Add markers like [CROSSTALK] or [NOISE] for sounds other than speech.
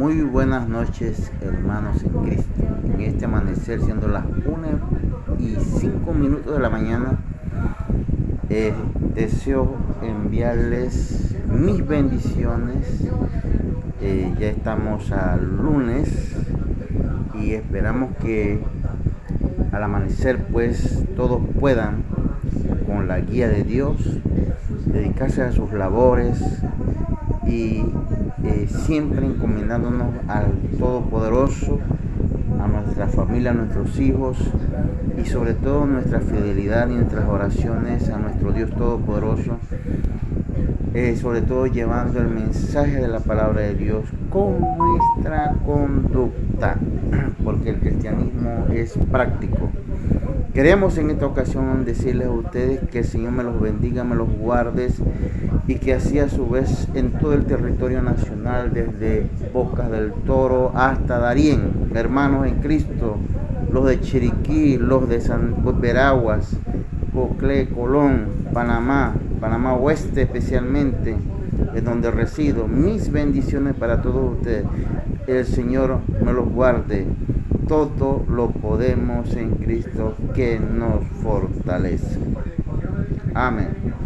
Muy buenas noches, hermanos en Cristo. En este amanecer, siendo las 1 y 5 minutos de la mañana, eh, deseo enviarles mis bendiciones. Eh, ya estamos al lunes y esperamos que al amanecer, pues todos puedan, con la guía de Dios, dedicarse a sus labores y eh, siempre encomendándonos al Todopoderoso, a nuestra familia, a nuestros hijos y sobre todo nuestra fidelidad y nuestras oraciones a nuestro Dios Todopoderoso, eh, sobre todo llevando el mensaje de la palabra de Dios con nuestra conducta, [CLEARS THROAT] porque el cristianismo es práctico. Queremos en esta ocasión decirles a ustedes que el Señor me los bendiga, me los guarde y que así a su vez en todo el territorio nacional, desde Bocas del Toro hasta Darién, hermanos en Cristo, los de Chiriquí, los de San Veraguas, Coclé, Colón, Panamá, Panamá Oeste especialmente, es donde resido. Mis bendiciones para todos ustedes. El Señor me los guarde todo lo podemos en Cristo que nos fortalece. Amén.